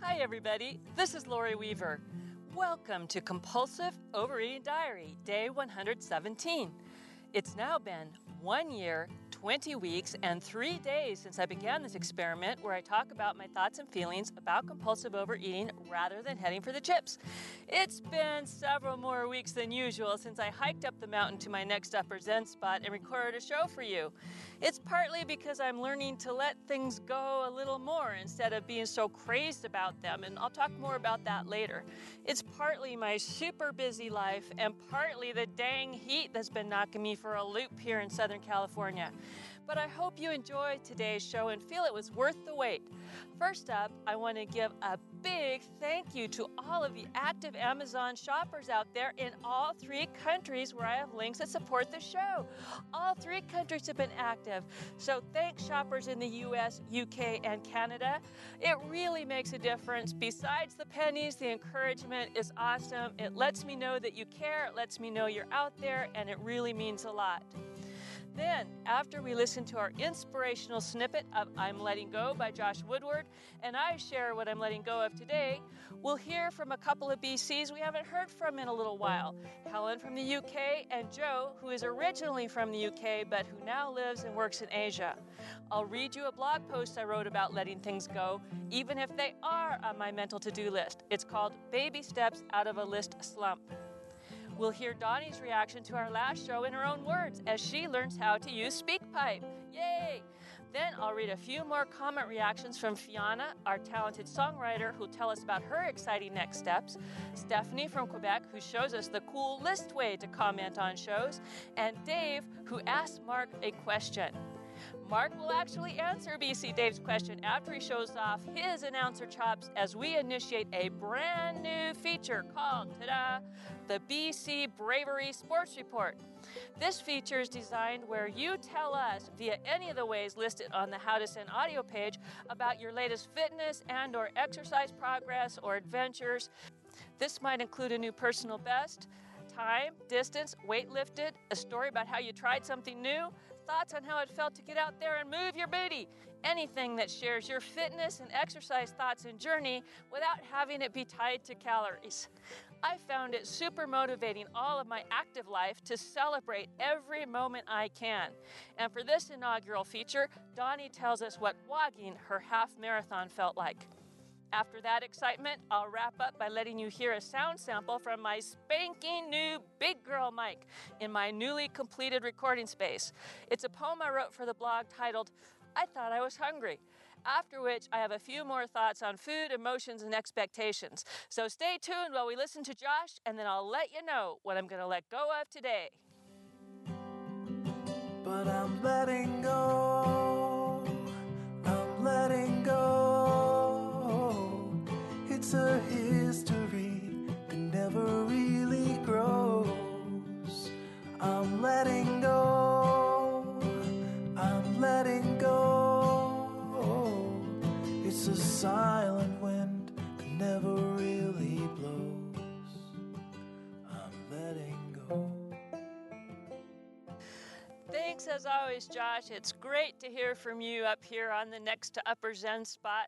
Hi, everybody. This is Lori Weaver. Welcome to Compulsive Overeating Diary, day 117. It's now been one year 20 weeks and three days since I began this experiment where I talk about my thoughts and feelings about compulsive overeating rather than heading for the chips. It's been several more weeks than usual since I hiked up the mountain to my next upper Zen spot and recorded a show for you. It's partly because I'm learning to let things go a little more instead of being so crazed about them, and I'll talk more about that later. It's partly my super busy life and partly the dang heat that's been knocking me for a loop here in Southern California but I hope you enjoyed today's show and feel it was worth the wait. First up, I want to give a big thank you to all of the active Amazon shoppers out there in all three countries where I have links that support the show. All three countries have been active. So thanks, shoppers in the US, UK, and Canada. It really makes a difference. Besides the pennies, the encouragement is awesome. It lets me know that you care, it lets me know you're out there, and it really means a lot. Then, after we listen to our inspirational snippet of I'm Letting Go by Josh Woodward, and I share what I'm letting go of today, we'll hear from a couple of BCs we haven't heard from in a little while Helen from the UK and Joe, who is originally from the UK but who now lives and works in Asia. I'll read you a blog post I wrote about letting things go, even if they are on my mental to do list. It's called Baby Steps Out of a List Slump. We'll hear Donnie's reaction to our last show in her own words as she learns how to use SpeakPipe. Yay! Then I'll read a few more comment reactions from Fiona, our talented songwriter, who'll tell us about her exciting next steps, Stephanie from Quebec, who shows us the cool list way to comment on shows, and Dave, who asked Mark a question. Mark will actually answer BC Dave's question after he shows off his announcer chops as we initiate a brand new feature called, ta-da, the BC Bravery Sports Report. This feature is designed where you tell us via any of the ways listed on the How to Send audio page about your latest fitness and or exercise progress or adventures. This might include a new personal best, time, distance, weight lifted, a story about how you tried something new, thoughts on how it felt to get out there and move your booty. Anything that shares your fitness and exercise thoughts and journey without having it be tied to calories. I found it super motivating all of my active life to celebrate every moment I can. And for this inaugural feature, Donnie tells us what walking her half marathon felt like. After that excitement, I'll wrap up by letting you hear a sound sample from my spanking new big girl mic in my newly completed recording space. It's a poem I wrote for the blog titled, I Thought I Was Hungry. After which, I have a few more thoughts on food, emotions, and expectations. So stay tuned while we listen to Josh, and then I'll let you know what I'm going to let go of today. But I'm letting go. As always, Josh. It's great to hear from you up here on the next to Upper Zen spot.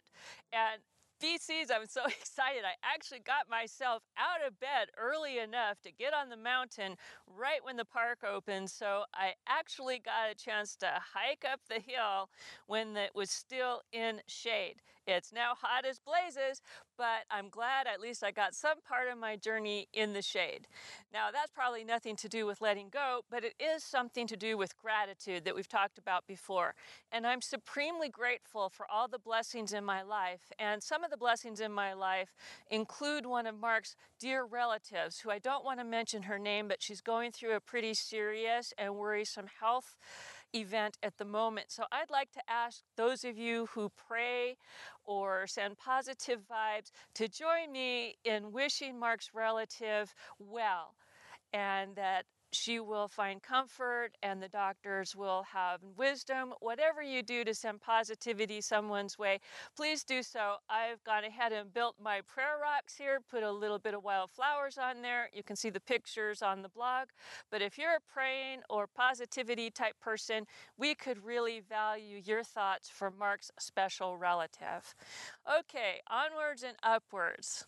And BCs, I'm so excited. I actually got myself out of bed early enough to get on the mountain right when the park opened. So I actually got a chance to hike up the hill when it was still in shade. It's now hot as blazes, but I'm glad at least I got some part of my journey in the shade. Now, that's probably nothing to do with letting go, but it is something to do with gratitude that we've talked about before. And I'm supremely grateful for all the blessings in my life. And some of the blessings in my life include one of Mark's dear relatives, who I don't want to mention her name, but she's going through a pretty serious and worrisome health event at the moment. So I'd like to ask those of you who pray or send positive vibes to join me in wishing Mark's relative well and that she will find comfort and the doctors will have wisdom. Whatever you do to send positivity someone's way, please do so. I've gone ahead and built my prayer rocks here, put a little bit of wildflowers on there. You can see the pictures on the blog. But if you're a praying or positivity type person, we could really value your thoughts for Mark's special relative. Okay, onwards and upwards.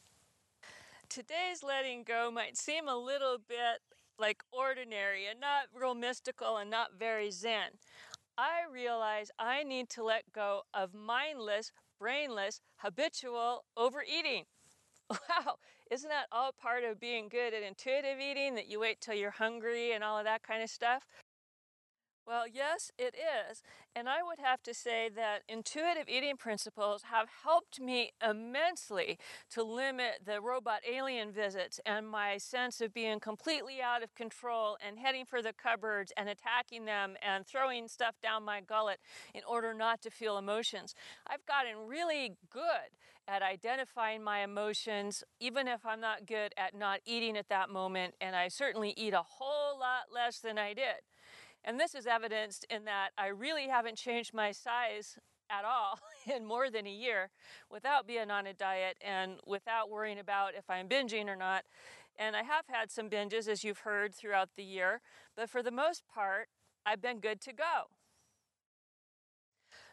Today's letting go might seem a little bit like ordinary and not real mystical and not very zen. I realize I need to let go of mindless, brainless, habitual overeating. Wow, isn't that all part of being good at intuitive eating that you wait till you're hungry and all of that kind of stuff? Well, yes, it is. And I would have to say that intuitive eating principles have helped me immensely to limit the robot alien visits and my sense of being completely out of control and heading for the cupboards and attacking them and throwing stuff down my gullet in order not to feel emotions. I've gotten really good at identifying my emotions, even if I'm not good at not eating at that moment, and I certainly eat a whole lot less than I did. And this is evidenced in that I really haven't changed my size at all in more than a year without being on a diet and without worrying about if I'm binging or not. And I have had some binges, as you've heard, throughout the year, but for the most part, I've been good to go.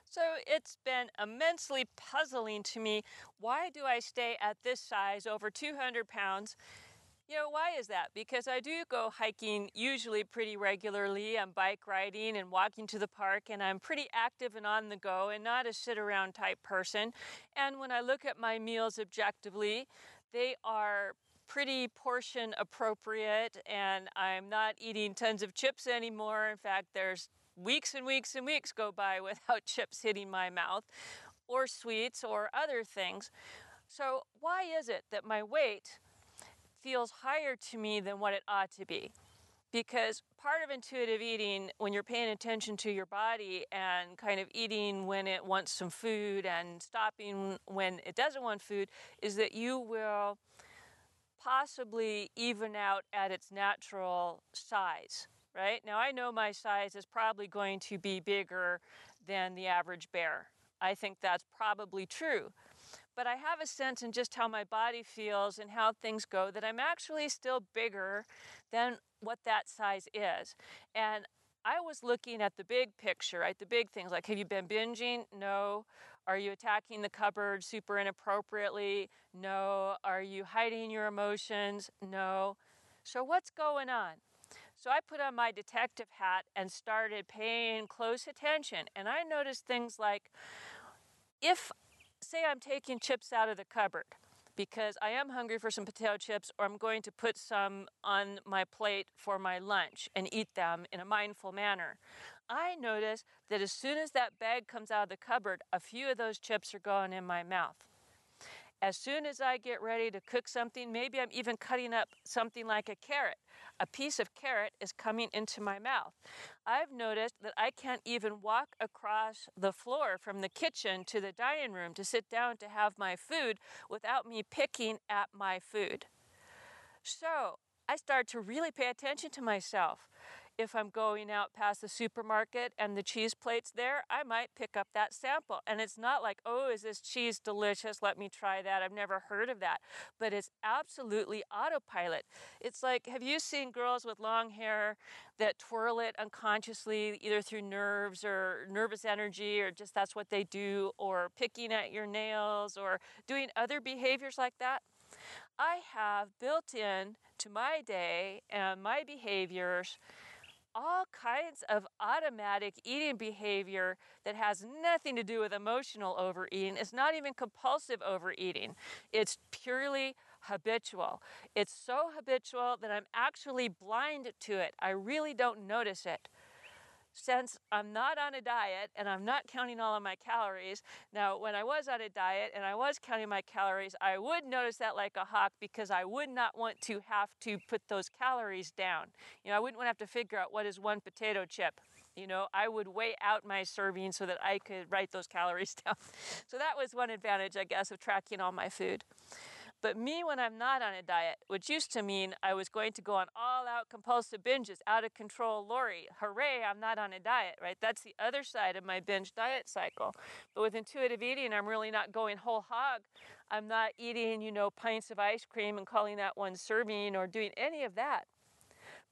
So it's been immensely puzzling to me why do I stay at this size over 200 pounds you know, why is that? Because I do go hiking usually pretty regularly. I'm bike riding and walking to the park, and I'm pretty active and on the go and not a sit around type person. And when I look at my meals objectively, they are pretty portion appropriate, and I'm not eating tons of chips anymore. In fact, there's weeks and weeks and weeks go by without chips hitting my mouth or sweets or other things. So, why is it that my weight? Feels higher to me than what it ought to be. Because part of intuitive eating, when you're paying attention to your body and kind of eating when it wants some food and stopping when it doesn't want food, is that you will possibly even out at its natural size, right? Now, I know my size is probably going to be bigger than the average bear. I think that's probably true but I have a sense in just how my body feels and how things go that I'm actually still bigger than what that size is. And I was looking at the big picture, right? The big things like have you been binging? No. Are you attacking the cupboard super inappropriately? No. Are you hiding your emotions? No. So, what's going on? So, I put on my detective hat and started paying close attention. And I noticed things like if say I'm taking chips out of the cupboard because I am hungry for some potato chips, or I'm going to put some on my plate for my lunch and eat them in a mindful manner. I notice that as soon as that bag comes out of the cupboard, a few of those chips are going in my mouth. As soon as I get ready to cook something, maybe I'm even cutting up something like a carrot. A piece of carrot is coming into my mouth. I've noticed that I can't even walk across the floor from the kitchen to the dining room to sit down to have my food without me picking at my food. So I start to really pay attention to myself if I'm going out past the supermarket and the cheese plate's there, I might pick up that sample. And it's not like, oh, is this cheese delicious? Let me try that. I've never heard of that. But it's absolutely autopilot. It's like, have you seen girls with long hair that twirl it unconsciously, either through nerves or nervous energy, or just that's what they do, or picking at your nails, or doing other behaviors like that? I have built in to my day and my behaviors all kinds of automatic eating behavior that has nothing to do with emotional overeating. It's not even compulsive overeating, it's purely habitual. It's so habitual that I'm actually blind to it. I really don't notice it since I'm not on a diet and I'm not counting all of my calories, now when I was on a diet and I was counting my calories, I would notice that like a hawk because I would not want to have to put those calories down. You know, I wouldn't want to have to figure out what is one potato chip. You know, I would weigh out my serving so that I could write those calories down. So that was one advantage, I guess, of tracking all my food. But me, when I'm not on a diet, which used to mean I was going to go on all out compulsive binges, out of control Lori, hooray, I'm not on a diet, right? That's the other side of my binge diet cycle. But with intuitive eating, I'm really not going whole hog. I'm not eating, you know, pints of ice cream and calling that one serving or doing any of that.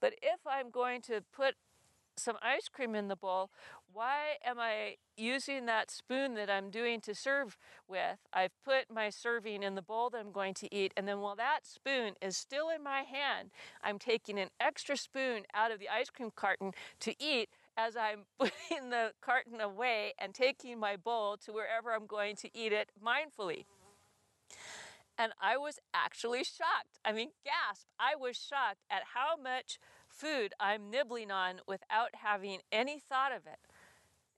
But if I'm going to put some ice cream in the bowl, why am I using that spoon that I'm doing to serve with? I've put my serving in the bowl that I'm going to eat, and then while that spoon is still in my hand, I'm taking an extra spoon out of the ice cream carton to eat as I'm putting the carton away and taking my bowl to wherever I'm going to eat it mindfully. And I was actually shocked. I mean, gasp. I was shocked at how much food I'm nibbling on without having any thought of it.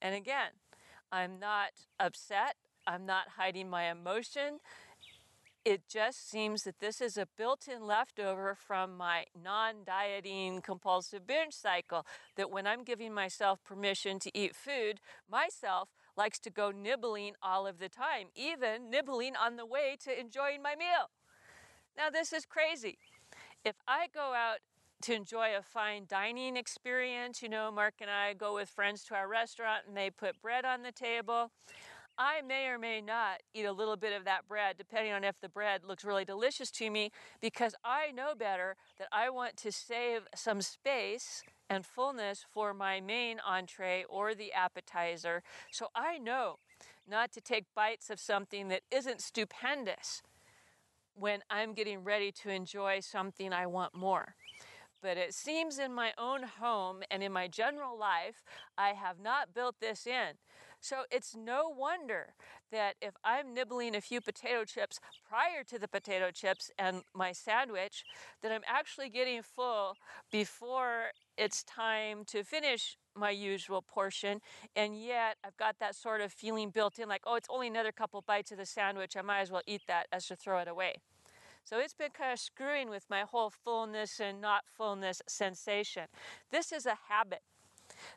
And again, I'm not upset. I'm not hiding my emotion. It just seems that this is a built in leftover from my non dieting compulsive binge cycle. That when I'm giving myself permission to eat food, myself likes to go nibbling all of the time, even nibbling on the way to enjoying my meal. Now, this is crazy. If I go out to enjoy a fine dining experience. You know, Mark and I go with friends to our restaurant and they put bread on the table. I may or may not eat a little bit of that bread, depending on if the bread looks really delicious to me, because I know better that I want to save some space and fullness for my main entree or the appetizer. So I know not to take bites of something that isn't stupendous when I'm getting ready to enjoy something I want more but it seems in my own home and in my general life, I have not built this in. So it's no wonder that if I'm nibbling a few potato chips prior to the potato chips and my sandwich, that I'm actually getting full before it's time to finish my usual portion. And yet I've got that sort of feeling built in like, oh, it's only another couple bites of the sandwich. I might as well eat that as to throw it away. So it's been kind of screwing with my whole fullness and not fullness sensation. This is a habit.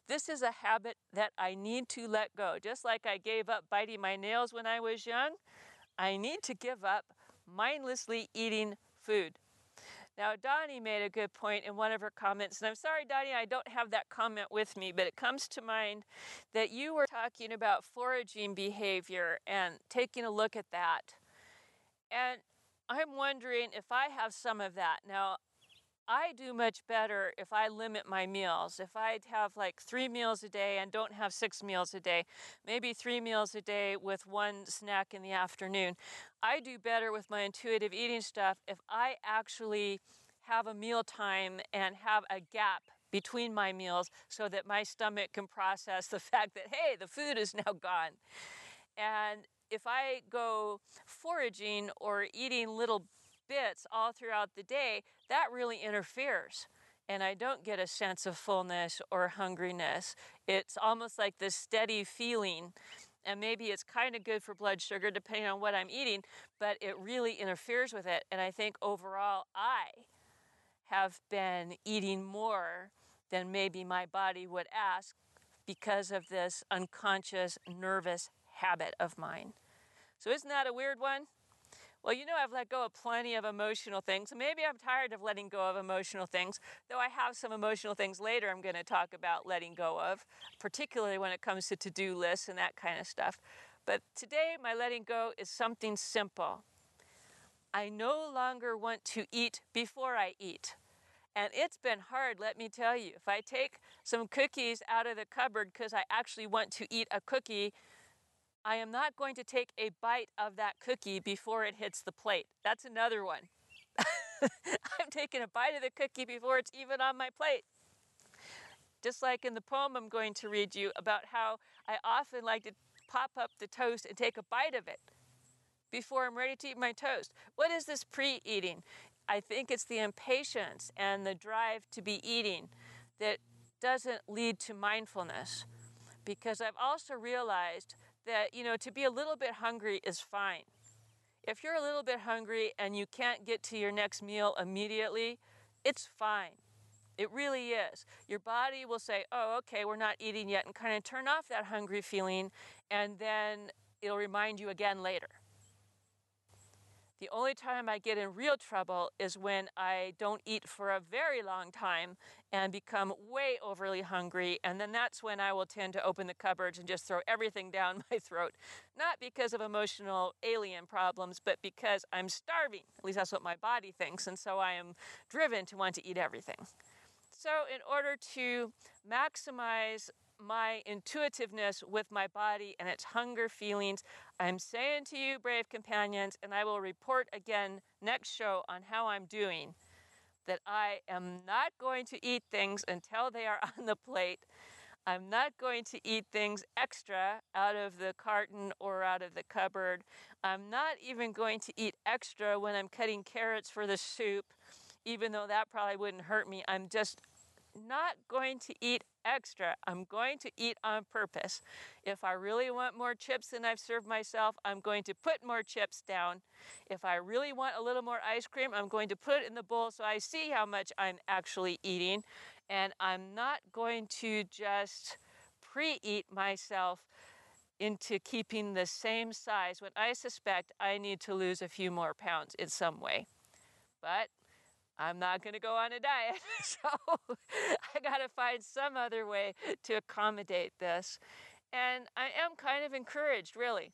This is a habit that I need to let go. Just like I gave up biting my nails when I was young, I need to give up mindlessly eating food. Now, Donnie made a good point in one of her comments, and I'm sorry, Donnie, I don't have that comment with me, but it comes to mind that you were talking about foraging behavior and taking a look at that. And I'm wondering if I have some of that. Now, I do much better if I limit my meals. If I have like three meals a day and don't have six meals a day, maybe three meals a day with one snack in the afternoon, I do better with my intuitive eating stuff if I actually have a meal time and have a gap between my meals so that my stomach can process the fact that, hey, the food is now gone. And if I go foraging or eating little bits all throughout the day, that really interferes. And I don't get a sense of fullness or hungriness. It's almost like this steady feeling. And maybe it's kind of good for blood sugar depending on what I'm eating, but it really interferes with it. And I think overall, I have been eating more than maybe my body would ask because of this unconscious nervous habit of mine. So, isn't that a weird one? Well, you know, I've let go of plenty of emotional things. Maybe I'm tired of letting go of emotional things, though I have some emotional things later I'm going to talk about letting go of, particularly when it comes to to do lists and that kind of stuff. But today, my letting go is something simple. I no longer want to eat before I eat. And it's been hard, let me tell you. If I take some cookies out of the cupboard because I actually want to eat a cookie, I am not going to take a bite of that cookie before it hits the plate. That's another one. I'm taking a bite of the cookie before it's even on my plate. Just like in the poem I'm going to read you about how I often like to pop up the toast and take a bite of it before I'm ready to eat my toast. What is this pre eating? I think it's the impatience and the drive to be eating that doesn't lead to mindfulness. Because I've also realized that, you know, to be a little bit hungry is fine. If you're a little bit hungry and you can't get to your next meal immediately, it's fine. It really is. Your body will say, oh, okay, we're not eating yet, and kind of turn off that hungry feeling, and then it'll remind you again later. The only time I get in real trouble is when I don't eat for a very long time and become way overly hungry. And then that's when I will tend to open the cupboards and just throw everything down my throat. Not because of emotional alien problems, but because I'm starving. At least that's what my body thinks. And so I am driven to want to eat everything. So, in order to maximize my intuitiveness with my body and its hunger feelings. I'm saying to you, brave companions, and I will report again next show on how I'm doing, that I am not going to eat things until they are on the plate. I'm not going to eat things extra out of the carton or out of the cupboard. I'm not even going to eat extra when I'm cutting carrots for the soup, even though that probably wouldn't hurt me. I'm just not going to eat extra. I'm going to eat on purpose. If I really want more chips than I've served myself, I'm going to put more chips down. If I really want a little more ice cream, I'm going to put it in the bowl so I see how much I'm actually eating. And I'm not going to just pre eat myself into keeping the same size when I suspect I need to lose a few more pounds in some way. But I'm not going to go on a diet. so I got to find some other way to accommodate this. And I am kind of encouraged, really,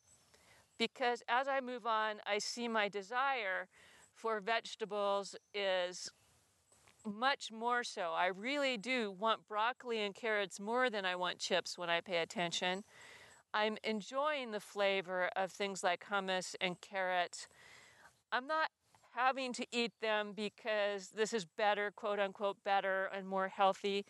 because as I move on, I see my desire for vegetables is much more so. I really do want broccoli and carrots more than I want chips when I pay attention. I'm enjoying the flavor of things like hummus and carrots. I'm not having to eat them because this is better, quote unquote, better and more healthy.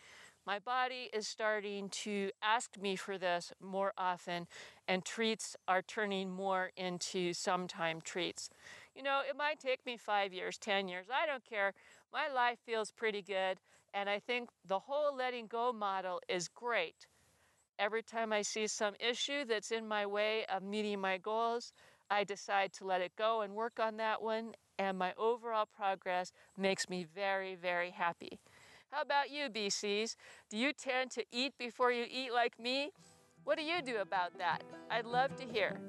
My body is starting to ask me for this more often, and treats are turning more into sometime treats. You know, it might take me five years, 10 years, I don't care. My life feels pretty good, and I think the whole letting go model is great. Every time I see some issue that's in my way of meeting my goals, I decide to let it go and work on that one and my overall progress makes me very, very happy. How about you, BCs? Do you tend to eat before you eat like me? What do you do about that? I'd love to hear.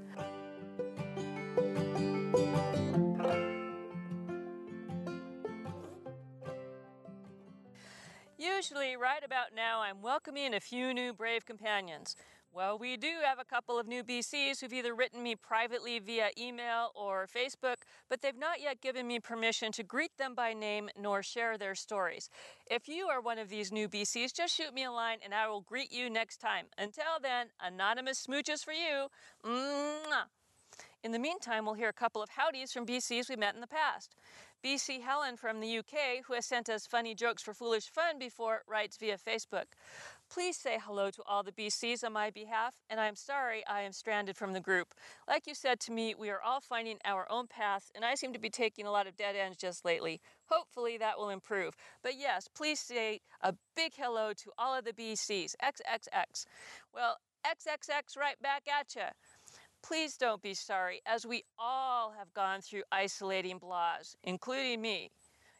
Usually, right about now, I'm welcoming a few new brave companions. Well, we do have a couple of new BCs who've either written me privately via email or Facebook, but they've not yet given me permission to greet them by name nor share their stories. If you are one of these new BCs, just shoot me a line and I will greet you next time. Until then, anonymous smooches for you. Mwah. In the meantime, we'll hear a couple of howdies from BCs we met in the past. BC Helen from the UK, who has sent us funny jokes for foolish fun before, writes via Facebook. Please say hello to all the BCs on my behalf, and I'm sorry I am stranded from the group. Like you said to me, we are all finding our own path, and I seem to be taking a lot of dead ends just lately. Hopefully that will improve. But yes, please say a big hello to all of the BCs. XXX. Well, XXX right back at you. Please don't be sorry, as we all have gone through isolating blahs, including me.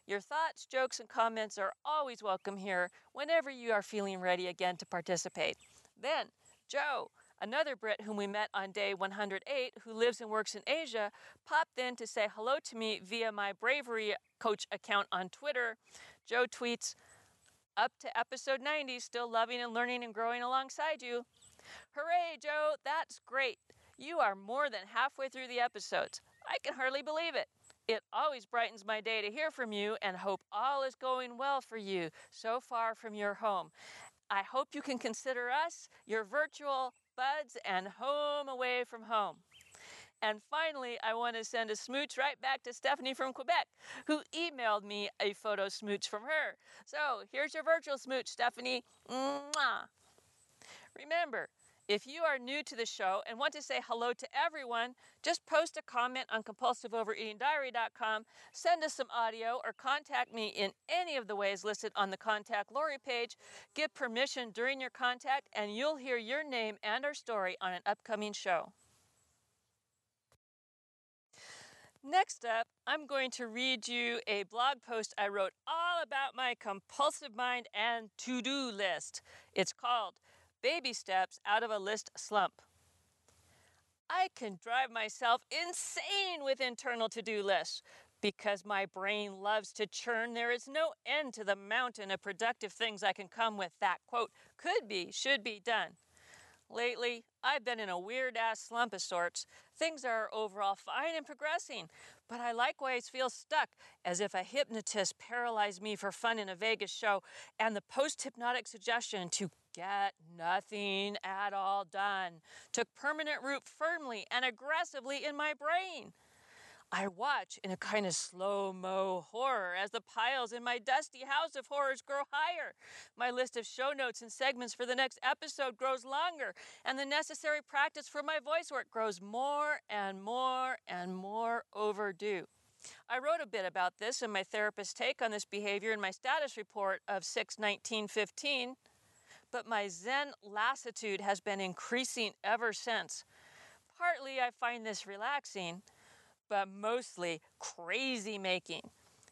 Your thoughts, jokes, and comments are always welcome here whenever you are feeling ready again to participate. Then, Joe, another Brit whom we met on day 108, who lives and works in Asia, popped in to say hello to me via my Bravery Coach account on Twitter. Joe tweets, Up to episode 90, still loving and learning and growing alongside you. Hooray, Joe, that's great. You are more than halfway through the episodes. I can hardly believe it. It always brightens my day to hear from you and hope all is going well for you so far from your home. I hope you can consider us your virtual buds and home away from home. And finally, I want to send a smooch right back to Stephanie from Quebec, who emailed me a photo smooch from her. So here's your virtual smooch, Stephanie. Mwah. Remember, if you are new to the show and want to say hello to everyone, just post a comment on compulsiveovereatingdiary.com, send us some audio, or contact me in any of the ways listed on the Contact Lori page. Give permission during your contact, and you'll hear your name and our story on an upcoming show. Next up, I'm going to read you a blog post I wrote all about my compulsive mind and to do list. It's called Baby Steps Out of a List Slump. I can drive myself insane with internal to do lists. Because my brain loves to churn, there is no end to the mountain of productive things I can come with that, quote, could be, should be done. Lately, I've been in a weird ass slump of sorts. Things are overall fine and progressing, but I likewise feel stuck as if a hypnotist paralyzed me for fun in a Vegas show and the post hypnotic suggestion to get nothing at all done took permanent root firmly and aggressively in my brain. I watch in a kind of slow mo horror as the piles in my dusty house of horrors grow higher. My list of show notes and segments for the next episode grows longer, and the necessary practice for my voice work grows more and more and more overdue. I wrote a bit about this in my therapist's take on this behavior in my status report of 6 15, but my Zen lassitude has been increasing ever since. Partly I find this relaxing but mostly crazy making.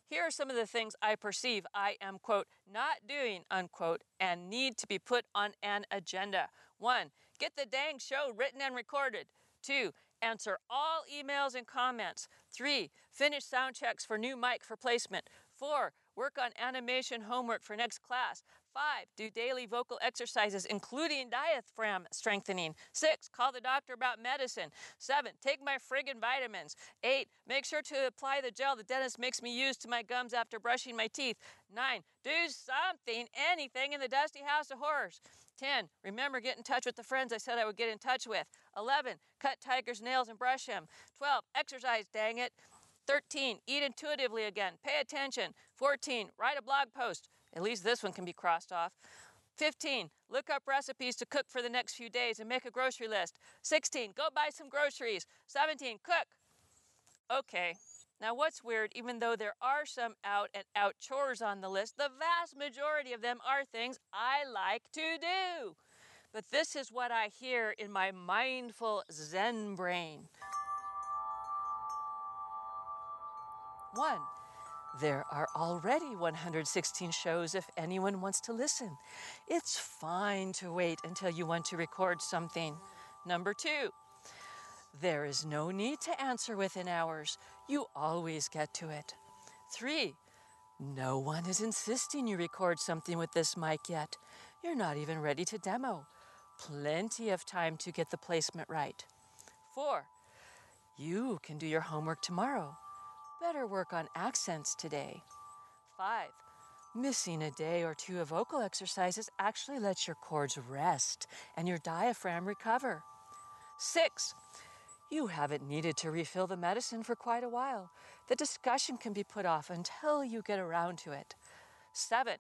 Here are some of the things I perceive I am, quote, not doing, unquote, and need to be put on an agenda. One, get the dang show written and recorded. Two, answer all emails and comments. Three, finish sound checks for new mic for placement. Four, work on animation homework for next class. Five, do daily vocal exercises, including diaphragm strengthening. Six, call the doctor about medicine. Seven, take my friggin' vitamins. Eight, make sure to apply the gel the dentist makes me use to my gums after brushing my teeth. Nine, do something, anything in the dusty house of horrors. 10. Remember, get in touch with the friends I said I would get in touch with. 11. Cut Tiger's nails and brush him. 12. Exercise, dang it. 13. Eat intuitively again. Pay attention. 14. Write a blog post. At least this one can be crossed off. 15. Look up recipes to cook for the next few days and make a grocery list. 16. Go buy some groceries. 17. Cook. Okay. Now, what's weird, even though there are some out and out chores on the list, the vast majority of them are things I like to do. But this is what I hear in my mindful Zen brain. One, there are already 116 shows if anyone wants to listen. It's fine to wait until you want to record something. Number two, there is no need to answer within hours. You always get to it. Three, no one is insisting you record something with this mic yet. You're not even ready to demo. Plenty of time to get the placement right. Four, you can do your homework tomorrow. Better work on accents today. 5. Missing a day or two of vocal exercises actually lets your cords rest and your diaphragm recover. 6. You haven't needed to refill the medicine for quite a while. The discussion can be put off until you get around to it. 7.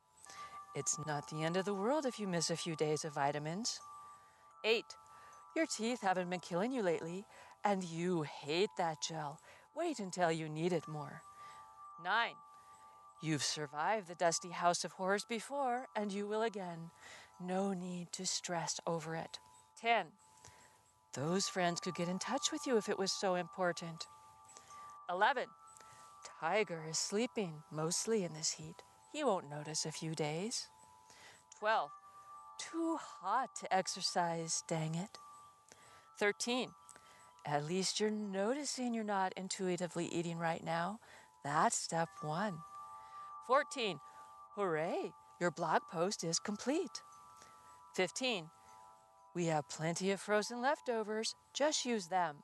It's not the end of the world if you miss a few days of vitamins. 8. Your teeth haven't been killing you lately, and you hate that gel Wait until you need it more. 9. You've survived the dusty house of horrors before, and you will again. No need to stress over it. 10. Those friends could get in touch with you if it was so important. 11. Tiger is sleeping, mostly in this heat. He won't notice a few days. 12. Too hot to exercise, dang it. 13. At least you're noticing you're not intuitively eating right now. That's step one. 14. Hooray, your blog post is complete. 15. We have plenty of frozen leftovers, just use them.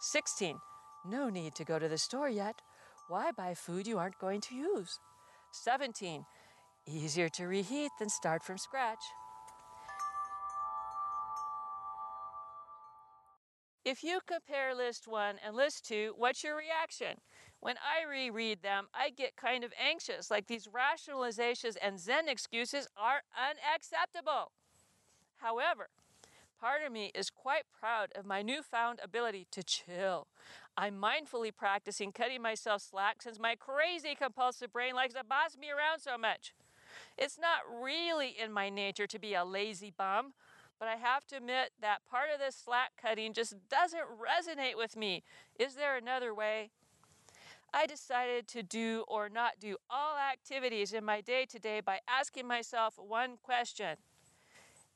16. No need to go to the store yet. Why buy food you aren't going to use? 17. Easier to reheat than start from scratch. If you compare list one and list two, what's your reaction? When I reread them, I get kind of anxious, like these rationalizations and Zen excuses are unacceptable. However, part of me is quite proud of my newfound ability to chill. I'm mindfully practicing cutting myself slack since my crazy compulsive brain likes to boss me around so much. It's not really in my nature to be a lazy bum but I have to admit that part of this slack cutting just doesn't resonate with me. Is there another way? I decided to do or not do all activities in my day to day by asking myself one question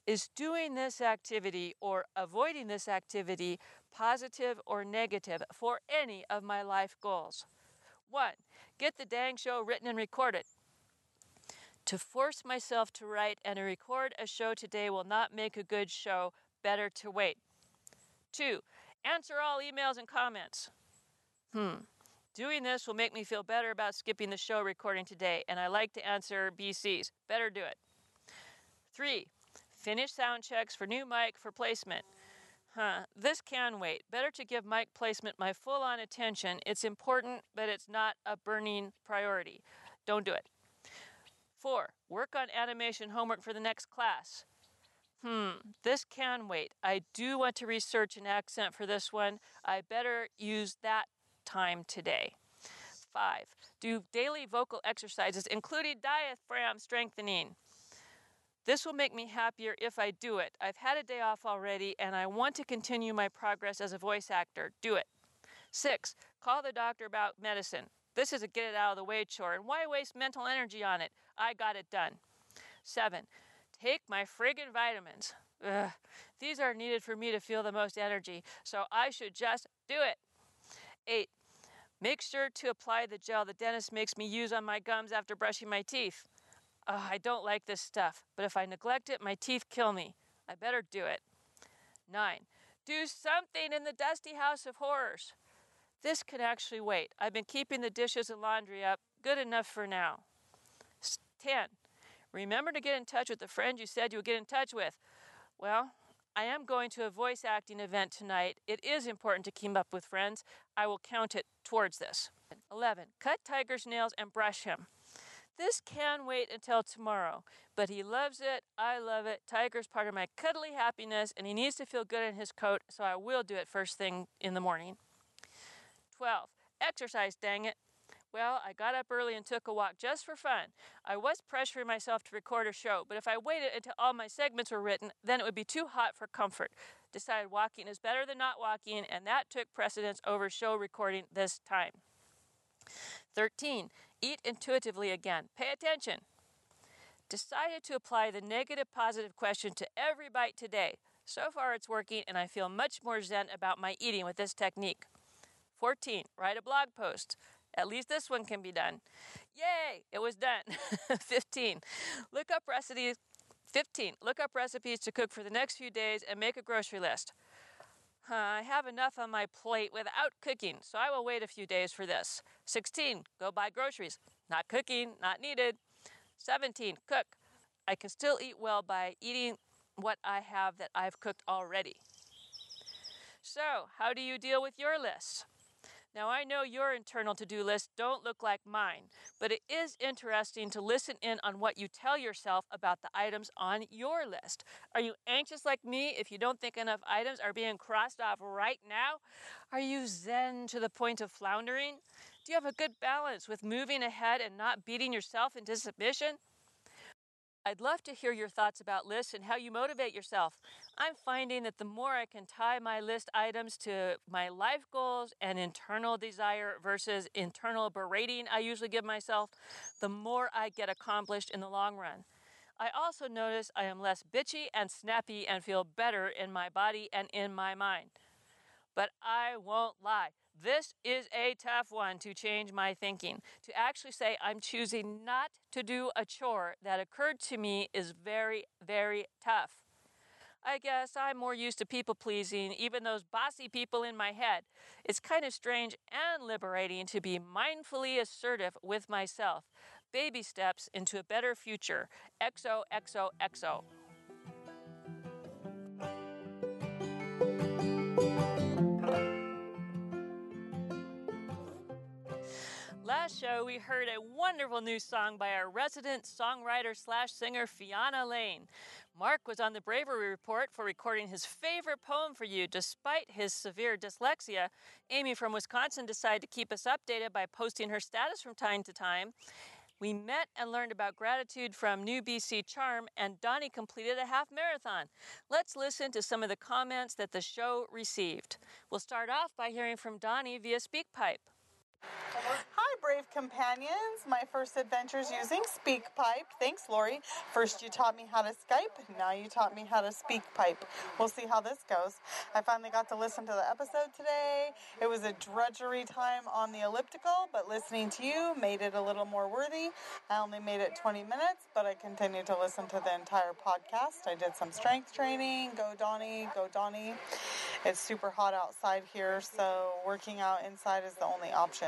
Is doing this activity or avoiding this activity positive or negative, for any of my life goals. One, get the dang show written and recorded. To force myself to write and record a show today will not make a good show. Better to wait. Two, answer all emails and comments. Hmm. Doing this will make me feel better about skipping the show recording today, and I like to answer BCs. Better do it. Three, finish sound checks for new mic for placement. Huh, this can wait. Better to give mic placement my full on attention. It's important, but it's not a burning priority. Don't do it. Four, work on animation homework for the next class. Hmm, this can wait. I do want to research an accent for this one. I better use that time today. Five, do daily vocal exercises, including diaphragm strengthening. This will make me happier if I do it. I've had a day off already and I want to continue my progress as a voice actor. Do it. Six, call the doctor about medicine. This is a get it out of the way chore, and why waste mental energy on it? I got it done. Seven, take my friggin' vitamins. Ugh, these are needed for me to feel the most energy, so I should just do it. Eight, make sure to apply the gel the dentist makes me use on my gums after brushing my teeth. Ugh, I don't like this stuff, but if I neglect it, my teeth kill me. I better do it. Nine, do something in the dusty house of horrors. This can actually wait. I've been keeping the dishes and laundry up. Good enough for now. 10. Remember to get in touch with the friend you said you would get in touch with. Well, I am going to a voice acting event tonight. It is important to keep up with friends. I will count it towards this. 11. Cut Tiger's nails and brush him. This can wait until tomorrow, but he loves it. I love it. Tiger's part of my cuddly happiness, and he needs to feel good in his coat, so I will do it first thing in the morning. 12. Exercise, dang it. Well, I got up early and took a walk just for fun. I was pressuring myself to record a show, but if I waited until all my segments were written, then it would be too hot for comfort. Decided walking is better than not walking, and that took precedence over show recording this time. 13. Eat intuitively again. Pay attention. Decided to apply the negative positive question to every bite today. So far, it's working, and I feel much more zen about my eating with this technique. 14. Write a blog post. At least this one can be done. Yay, it was done. 15. Look up recipes. 15. Look up recipes to cook for the next few days and make a grocery list. I have enough on my plate without cooking, so I will wait a few days for this. 16. Go buy groceries. Not cooking, not needed. 17. Cook. I can still eat well by eating what I have that I've cooked already. So, how do you deal with your list? Now, I know your internal to do lists don't look like mine, but it is interesting to listen in on what you tell yourself about the items on your list. Are you anxious like me if you don't think enough items are being crossed off right now? Are you zen to the point of floundering? Do you have a good balance with moving ahead and not beating yourself into submission? I'd love to hear your thoughts about lists and how you motivate yourself. I'm finding that the more I can tie my list items to my life goals and internal desire versus internal berating I usually give myself, the more I get accomplished in the long run. I also notice I am less bitchy and snappy and feel better in my body and in my mind. But I won't lie. This is a tough one to change my thinking. To actually say I'm choosing not to do a chore that occurred to me is very, very tough. I guess I'm more used to people pleasing, even those bossy people in my head. It's kind of strange and liberating to be mindfully assertive with myself. Baby steps into a better future. XOXOXO. Last show, we heard a wonderful new song by our resident songwriter slash singer Fiona Lane. Mark was on the Bravery Report for recording his favorite poem for you. Despite his severe dyslexia, Amy from Wisconsin decided to keep us updated by posting her status from time to time. We met and learned about gratitude from New BC Charm, and Donnie completed a half marathon. Let's listen to some of the comments that the show received. We'll start off by hearing from Donnie via SpeakPipe. Hi, brave companions. My first adventures using SpeakPipe. Thanks, Lori. First, you taught me how to Skype. Now, you taught me how to SpeakPipe. We'll see how this goes. I finally got to listen to the episode today. It was a drudgery time on the elliptical, but listening to you made it a little more worthy. I only made it 20 minutes, but I continued to listen to the entire podcast. I did some strength training. Go, Donnie. Go, Donnie. It's super hot outside here, so working out inside is the only option.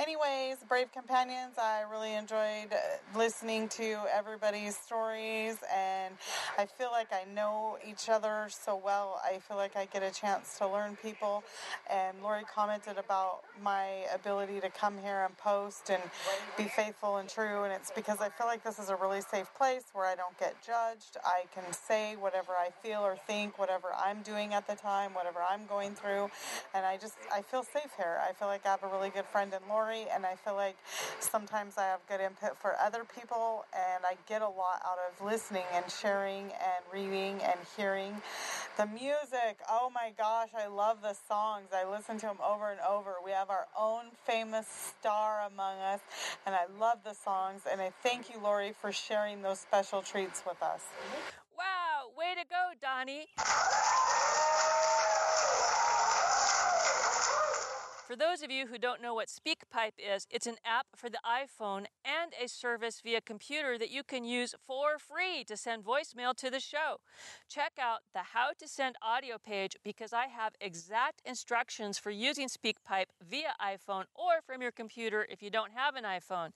Anyways, Brave Companions, I really enjoyed uh, listening to everybody's stories, and I feel like I know each other so well. I feel like I get a chance to learn people. And Lori commented about my ability to come here and post and be faithful and true, and it's because I feel like this is a really safe place where I don't get judged. I can say whatever I feel or think, whatever I'm doing at the time, whatever I'm going through, and I just I feel safe here. I feel like I have a really good friend in Lori and I feel like sometimes I have good input for other people, and I get a lot out of listening and sharing and reading and hearing the music. Oh my gosh, I love the songs. I listen to them over and over. We have our own famous star among us, and I love the songs. And I thank you, Lori, for sharing those special treats with us. Wow, way to go, Donnie. For those of you who don't know what SpeakPipe is, it's an app for the iPhone and a service via computer that you can use for free to send voicemail to the show. Check out the How to Send audio page because I have exact instructions for using SpeakPipe via iPhone or from your computer if you don't have an iPhone.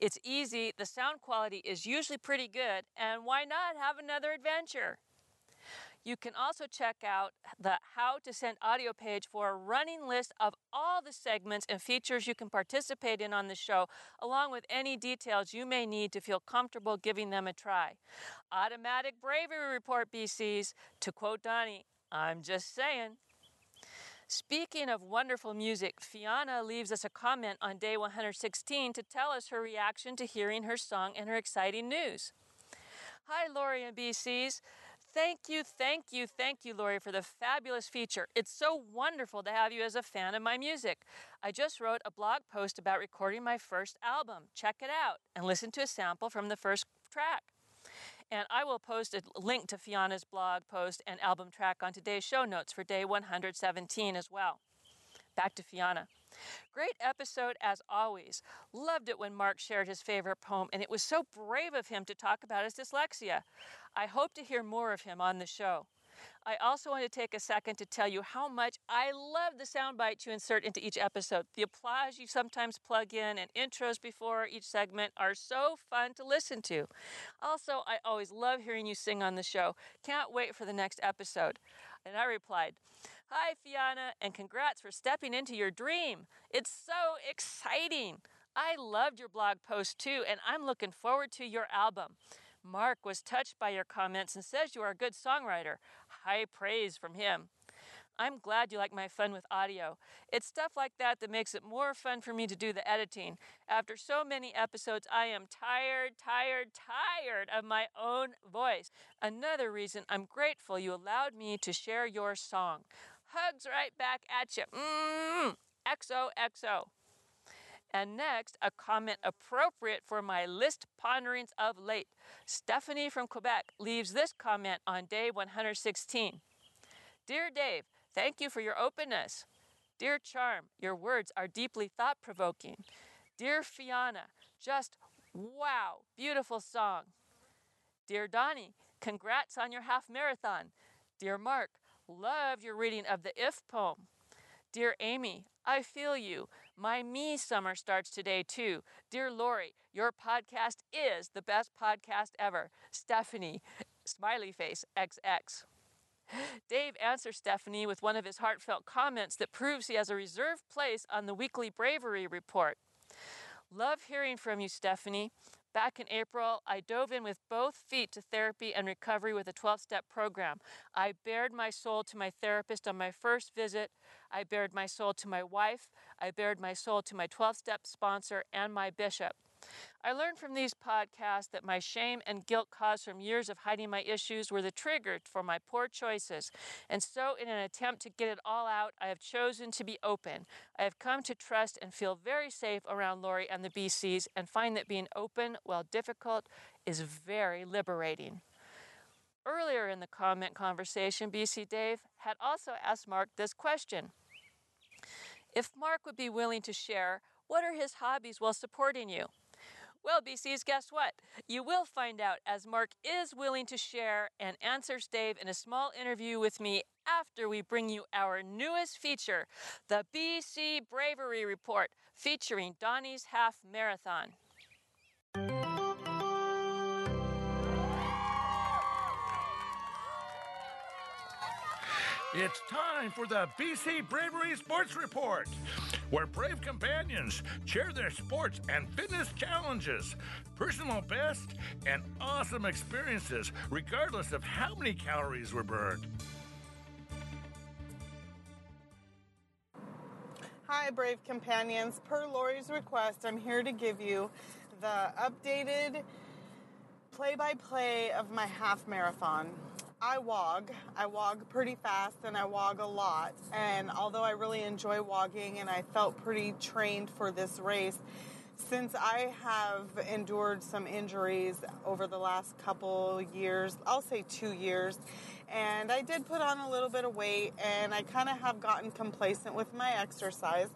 It's easy, the sound quality is usually pretty good, and why not have another adventure? You can also check out the How to Send audio page for a running list of all the segments and features you can participate in on the show, along with any details you may need to feel comfortable giving them a try. Automatic Bravery Report, BCs. To quote Donnie, I'm just saying. Speaking of wonderful music, Fiona leaves us a comment on day 116 to tell us her reaction to hearing her song and her exciting news. Hi, Lori and BCs. Thank you, thank you, thank you, Lori, for the fabulous feature. It's so wonderful to have you as a fan of my music. I just wrote a blog post about recording my first album. Check it out and listen to a sample from the first track. And I will post a link to Fiona's blog post and album track on today's show notes for day 117 as well. Back to Fiona. Great episode as always. Loved it when Mark shared his favorite poem, and it was so brave of him to talk about his dyslexia. I hope to hear more of him on the show. I also want to take a second to tell you how much I love the sound bites you insert into each episode. The applause you sometimes plug in and intros before each segment are so fun to listen to. Also, I always love hearing you sing on the show. Can't wait for the next episode. And I replied, Hi, Fiona, and congrats for stepping into your dream. It's so exciting. I loved your blog post too, and I'm looking forward to your album. Mark was touched by your comments and says you are a good songwriter. High praise from him. I'm glad you like my fun with audio. It's stuff like that that makes it more fun for me to do the editing. After so many episodes, I am tired, tired, tired of my own voice. Another reason I'm grateful you allowed me to share your song. Hugs right back at you. Mmm. XOXO. And next, a comment appropriate for my list ponderings of late. Stephanie from Quebec leaves this comment on day 116. Dear Dave, thank you for your openness. Dear Charm, your words are deeply thought provoking. Dear Fiona, just wow, beautiful song. Dear Donnie, congrats on your half marathon. Dear Mark, love your reading of the If poem. Dear Amy, I feel you. My me summer starts today too. Dear Lori, your podcast is the best podcast ever. Stephanie, smiley face XX. Dave answers Stephanie with one of his heartfelt comments that proves he has a reserved place on the weekly bravery report. Love hearing from you, Stephanie. Back in April, I dove in with both feet to therapy and recovery with a 12 step program. I bared my soul to my therapist on my first visit. I bared my soul to my wife. I bared my soul to my 12 step sponsor and my bishop. I learned from these podcasts that my shame and guilt caused from years of hiding my issues were the trigger for my poor choices. And so, in an attempt to get it all out, I have chosen to be open. I have come to trust and feel very safe around Lori and the BCs and find that being open, while difficult, is very liberating. Earlier in the comment conversation, BC Dave had also asked Mark this question If Mark would be willing to share, what are his hobbies while supporting you? Well, BCs, guess what? You will find out as Mark is willing to share and answers Dave in a small interview with me after we bring you our newest feature, the BC Bravery Report, featuring Donnie's Half Marathon. It's time for the BC Bravery Sports Report, where brave companions share their sports and fitness challenges, personal best, and awesome experiences, regardless of how many calories were burned. Hi, brave companions. Per Lori's request, I'm here to give you the updated play by play of my half marathon. I wog. I wog pretty fast and I wog a lot. And although I really enjoy wogging and I felt pretty trained for this race, since I have endured some injuries over the last couple years, I'll say two years, and I did put on a little bit of weight and I kind of have gotten complacent with my exercise.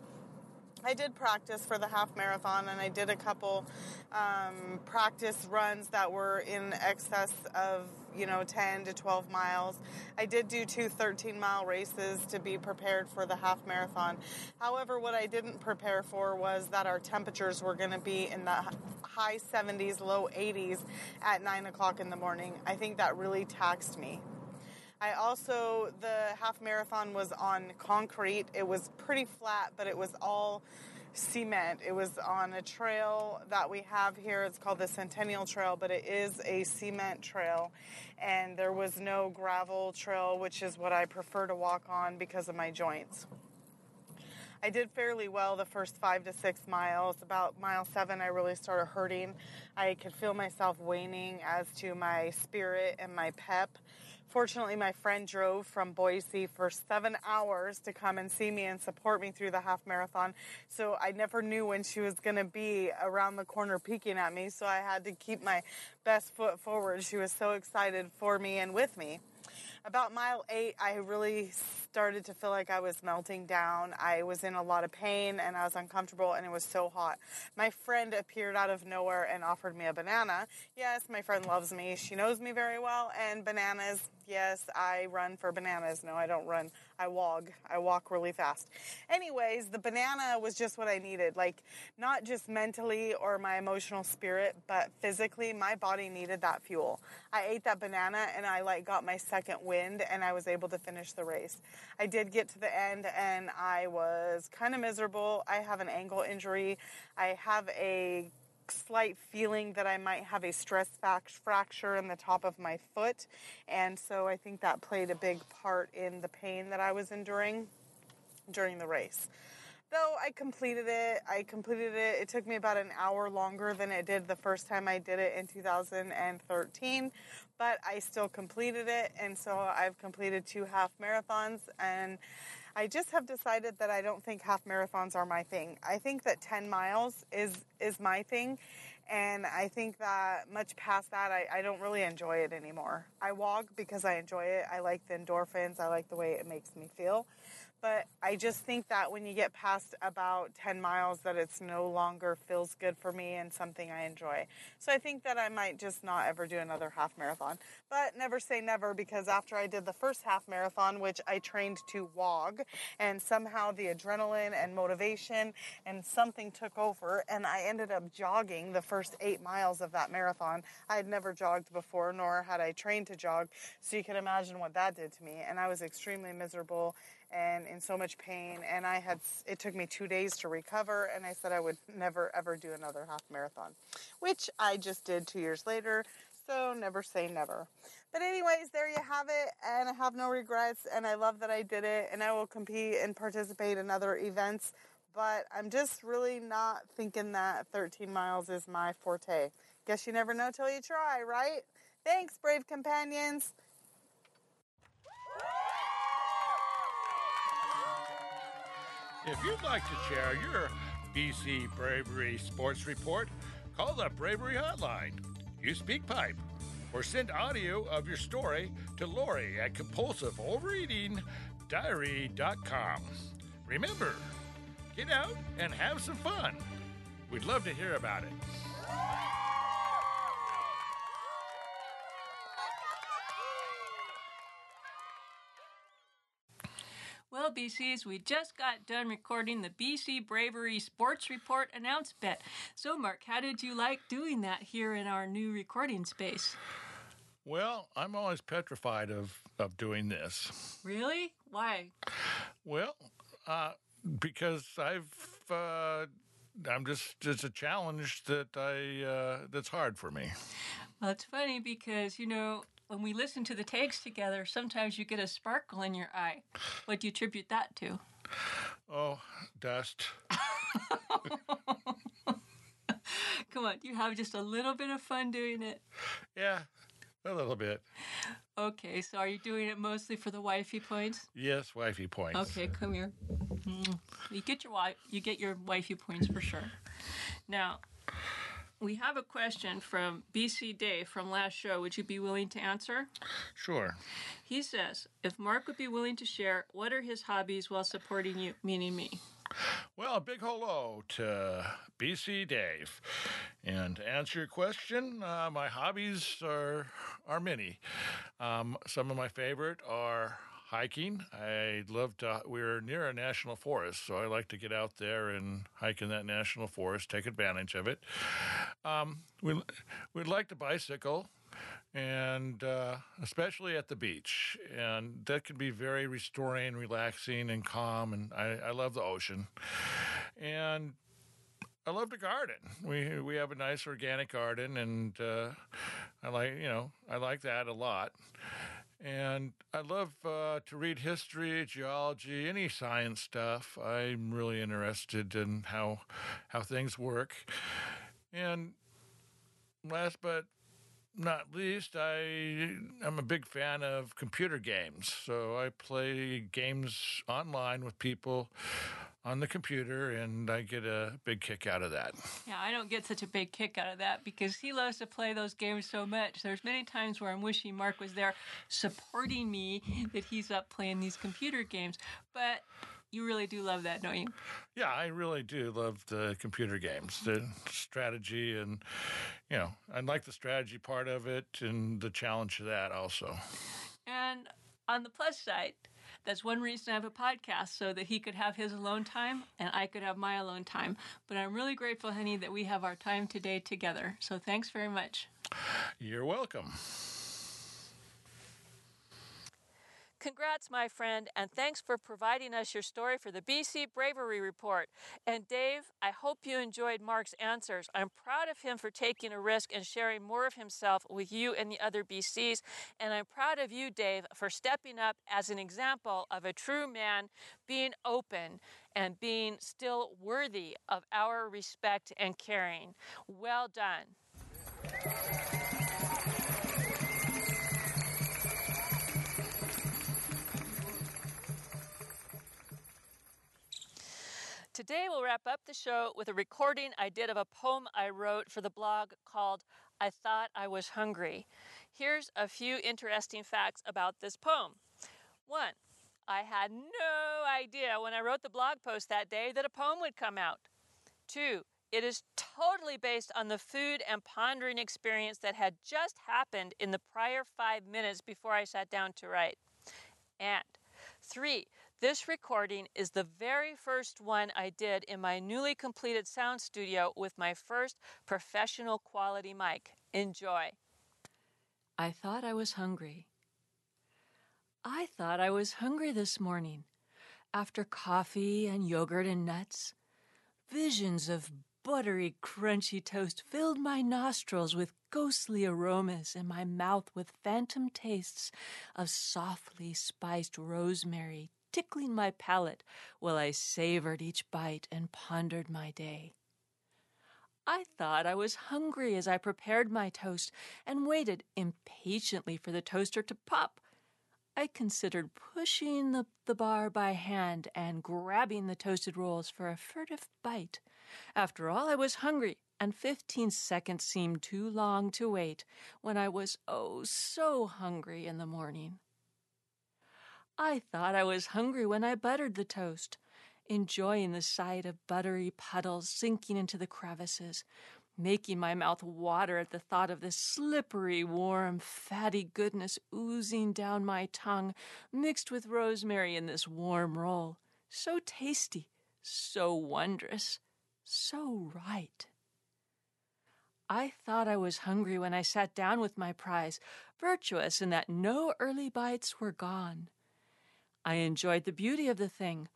I did practice for the half marathon and I did a couple um, practice runs that were in excess of, you know, 10 to 12 miles. I did do two 13 mile races to be prepared for the half marathon. However, what I didn't prepare for was that our temperatures were going to be in the high 70s, low 80s at 9 o'clock in the morning. I think that really taxed me. I also, the half marathon was on concrete. It was pretty flat, but it was all cement. It was on a trail that we have here. It's called the Centennial Trail, but it is a cement trail. And there was no gravel trail, which is what I prefer to walk on because of my joints. I did fairly well the first five to six miles. About mile seven, I really started hurting. I could feel myself waning as to my spirit and my pep. Fortunately, my friend drove from Boise for seven hours to come and see me and support me through the half marathon. So I never knew when she was going to be around the corner peeking at me. So I had to keep my best foot forward. She was so excited for me and with me. About mile eight, I really started to feel like I was melting down. I was in a lot of pain and I was uncomfortable and it was so hot. My friend appeared out of nowhere and offered me a banana. Yes, my friend loves me. She knows me very well. And bananas, yes, I run for bananas. No, I don't run. I walk. I walk really fast. Anyways, the banana was just what I needed. Like, not just mentally or my emotional spirit, but physically, my body needed that fuel. I ate that banana and I like got my second wind and I was able to finish the race. I did get to the end and I was kind of miserable. I have an ankle injury. I have a slight feeling that I might have a stress fracture in the top of my foot. And so I think that played a big part in the pain that I was enduring during the race. Though I completed it, I completed it. It took me about an hour longer than it did the first time I did it in 2013, but I still completed it. And so I've completed two half marathons and I just have decided that I don't think half marathons are my thing. I think that 10 miles is is my thing, and I think that much past that, I, I don't really enjoy it anymore. I walk because I enjoy it. I like the endorphins. I like the way it makes me feel. But I just think that when you get past about 10 miles that it's no longer feels good for me and something I enjoy. So I think that I might just not ever do another half marathon. But never say never because after I did the first half marathon, which I trained to wog, and somehow the adrenaline and motivation and something took over and I ended up jogging the first eight miles of that marathon. I had never jogged before, nor had I trained to jog. So you can imagine what that did to me. And I was extremely miserable and in so much pain. And I had, it took me two days to recover. And I said I would never ever do another half marathon, which I just did two years later. So never say never. But anyways, there you have it. And I have no regrets. And I love that I did it. And I will compete and participate in other events but I'm just really not thinking that 13 miles is my forte. Guess you never know till you try, right? Thanks, brave companions. If you'd like to share your BC Bravery Sports Report, call the Bravery Hotline. Use SpeakPipe or send audio of your story to Lori at compulsiveovereatingdiary.com. Remember, get out and have some fun. We'd love to hear about it. Well, BCs, we just got done recording the BC Bravery Sports Report announcement. So, Mark, how did you like doing that here in our new recording space? Well, I'm always petrified of, of doing this. Really? Why? Well, uh, because I've uh, I'm just it's a challenge that I uh, that's hard for me. Well, it's funny because, you know, when we listen to the tags together, sometimes you get a sparkle in your eye. What do you attribute that to? Oh, dust. Come on, you have just a little bit of fun doing it. Yeah, a little bit. Okay, so are you doing it mostly for the wifey points? Yes, wifey points. Okay, come here. Mm. You get your wife. You get your wifey points for sure. Now, we have a question from BC Dave from last show. Would you be willing to answer? Sure. He says, if Mark would be willing to share, what are his hobbies while supporting you, meaning me? Well, a big hello to BC Dave. And to answer your question, uh, my hobbies are are many. Um, some of my favorite are hiking. I love to. We're near a national forest, so I like to get out there and hike in that national forest, take advantage of it. Um, we we'd like to bicycle and uh, especially at the beach. And that can be very restoring, relaxing, and calm. And I, I love the ocean. And I love to garden. We we have a nice organic garden, and uh, I like you know I like that a lot. And I love uh, to read history, geology, any science stuff. I'm really interested in how how things work. And last but not least, I am a big fan of computer games. So I play games online with people on the computer, and I get a big kick out of that. Yeah, I don't get such a big kick out of that because he loves to play those games so much. There's many times where I'm wishing Mark was there supporting me that he's up playing these computer games. But you really do love that, don't you? Yeah, I really do love the computer games, the strategy, and you know, I like the strategy part of it and the challenge of that also. And on the plus side, that's one reason I have a podcast so that he could have his alone time and I could have my alone time. But I'm really grateful, honey, that we have our time today together. So thanks very much. You're welcome. Congrats, my friend, and thanks for providing us your story for the BC Bravery Report. And Dave, I hope you enjoyed Mark's answers. I'm proud of him for taking a risk and sharing more of himself with you and the other BCs. And I'm proud of you, Dave, for stepping up as an example of a true man being open and being still worthy of our respect and caring. Well done. Today, we'll wrap up the show with a recording I did of a poem I wrote for the blog called I Thought I Was Hungry. Here's a few interesting facts about this poem. One, I had no idea when I wrote the blog post that day that a poem would come out. Two, it is totally based on the food and pondering experience that had just happened in the prior five minutes before I sat down to write. And three, this recording is the very first one I did in my newly completed sound studio with my first professional quality mic. Enjoy. I thought I was hungry. I thought I was hungry this morning. After coffee and yogurt and nuts, visions of buttery, crunchy toast filled my nostrils with ghostly aromas and my mouth with phantom tastes of softly spiced rosemary tickling my palate while I savored each bite and pondered my day. I thought I was hungry as I prepared my toast and waited impatiently for the toaster to pop. I considered pushing the, the bar by hand and grabbing the toasted rolls for a furtive bite. After all, I was hungry, and fifteen seconds seemed too long to wait when I was oh so hungry in the morning. I thought I was hungry when I buttered the toast, enjoying the sight of buttery puddles sinking into the crevices, making my mouth water at the thought of the slippery, warm, fatty goodness oozing down my tongue, mixed with rosemary in this warm roll. So tasty, so wondrous, so right. I thought I was hungry when I sat down with my prize, virtuous in that no early bites were gone. I enjoyed the beauty of the thing,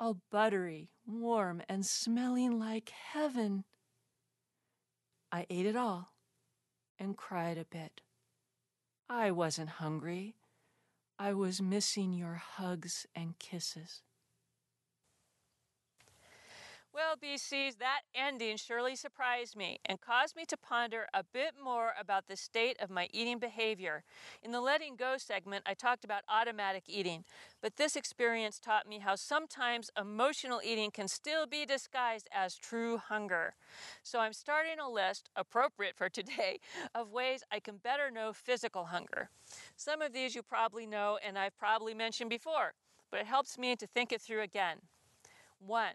all buttery, warm, and smelling like heaven. I ate it all and cried a bit. I wasn't hungry. I was missing your hugs and kisses. Well, BCs, that ending surely surprised me and caused me to ponder a bit more about the state of my eating behavior. In the letting go segment, I talked about automatic eating, but this experience taught me how sometimes emotional eating can still be disguised as true hunger. So I'm starting a list, appropriate for today, of ways I can better know physical hunger. Some of these you probably know and I've probably mentioned before, but it helps me to think it through again. One,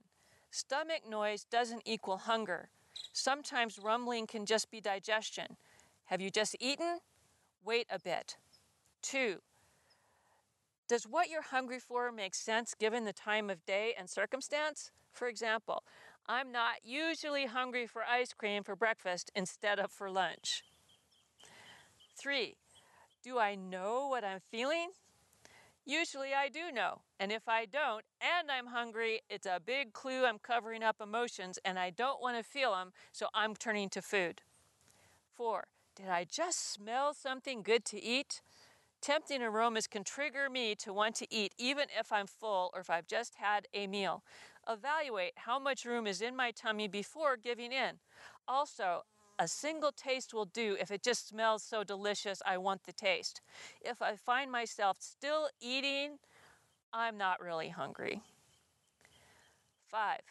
Stomach noise doesn't equal hunger. Sometimes rumbling can just be digestion. Have you just eaten? Wait a bit. Two, does what you're hungry for make sense given the time of day and circumstance? For example, I'm not usually hungry for ice cream for breakfast instead of for lunch. Three, do I know what I'm feeling? Usually I do know, and if I don't and I'm hungry, it's a big clue I'm covering up emotions and I don't want to feel them, so I'm turning to food. Four, did I just smell something good to eat? Tempting aromas can trigger me to want to eat even if I'm full or if I've just had a meal. Evaluate how much room is in my tummy before giving in. Also, a single taste will do if it just smells so delicious, I want the taste. If I find myself still eating, I'm not really hungry. Five,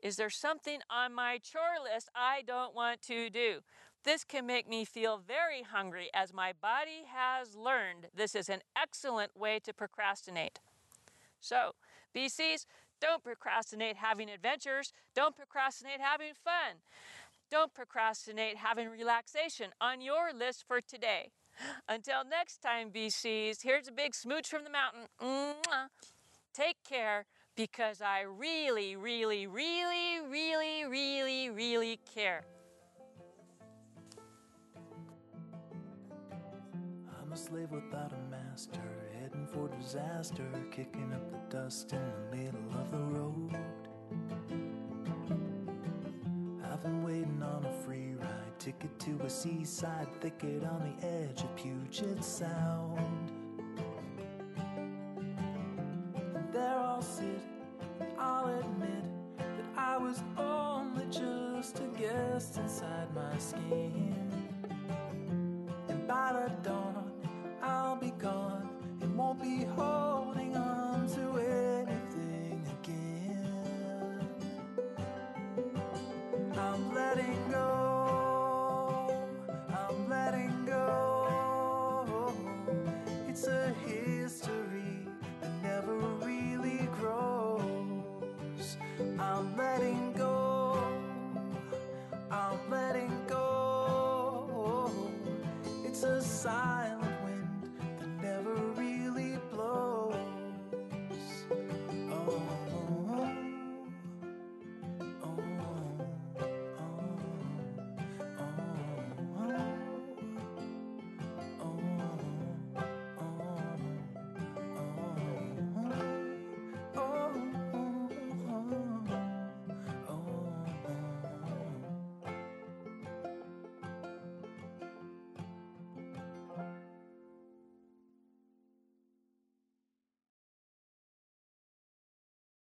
is there something on my chore list I don't want to do? This can make me feel very hungry as my body has learned this is an excellent way to procrastinate. So, BCs, don't procrastinate having adventures. Don't procrastinate having fun. Don't procrastinate having relaxation on your list for today. Until next time, BCs, here's a big smooch from the mountain. Mwah. Take care because I really, really, really, really, really, really care. I'm a slave without a master, heading for disaster, kicking up the dust in the middle of the road. Been waiting on a free ride, ticket to a seaside thicket on the edge of Puget Sound.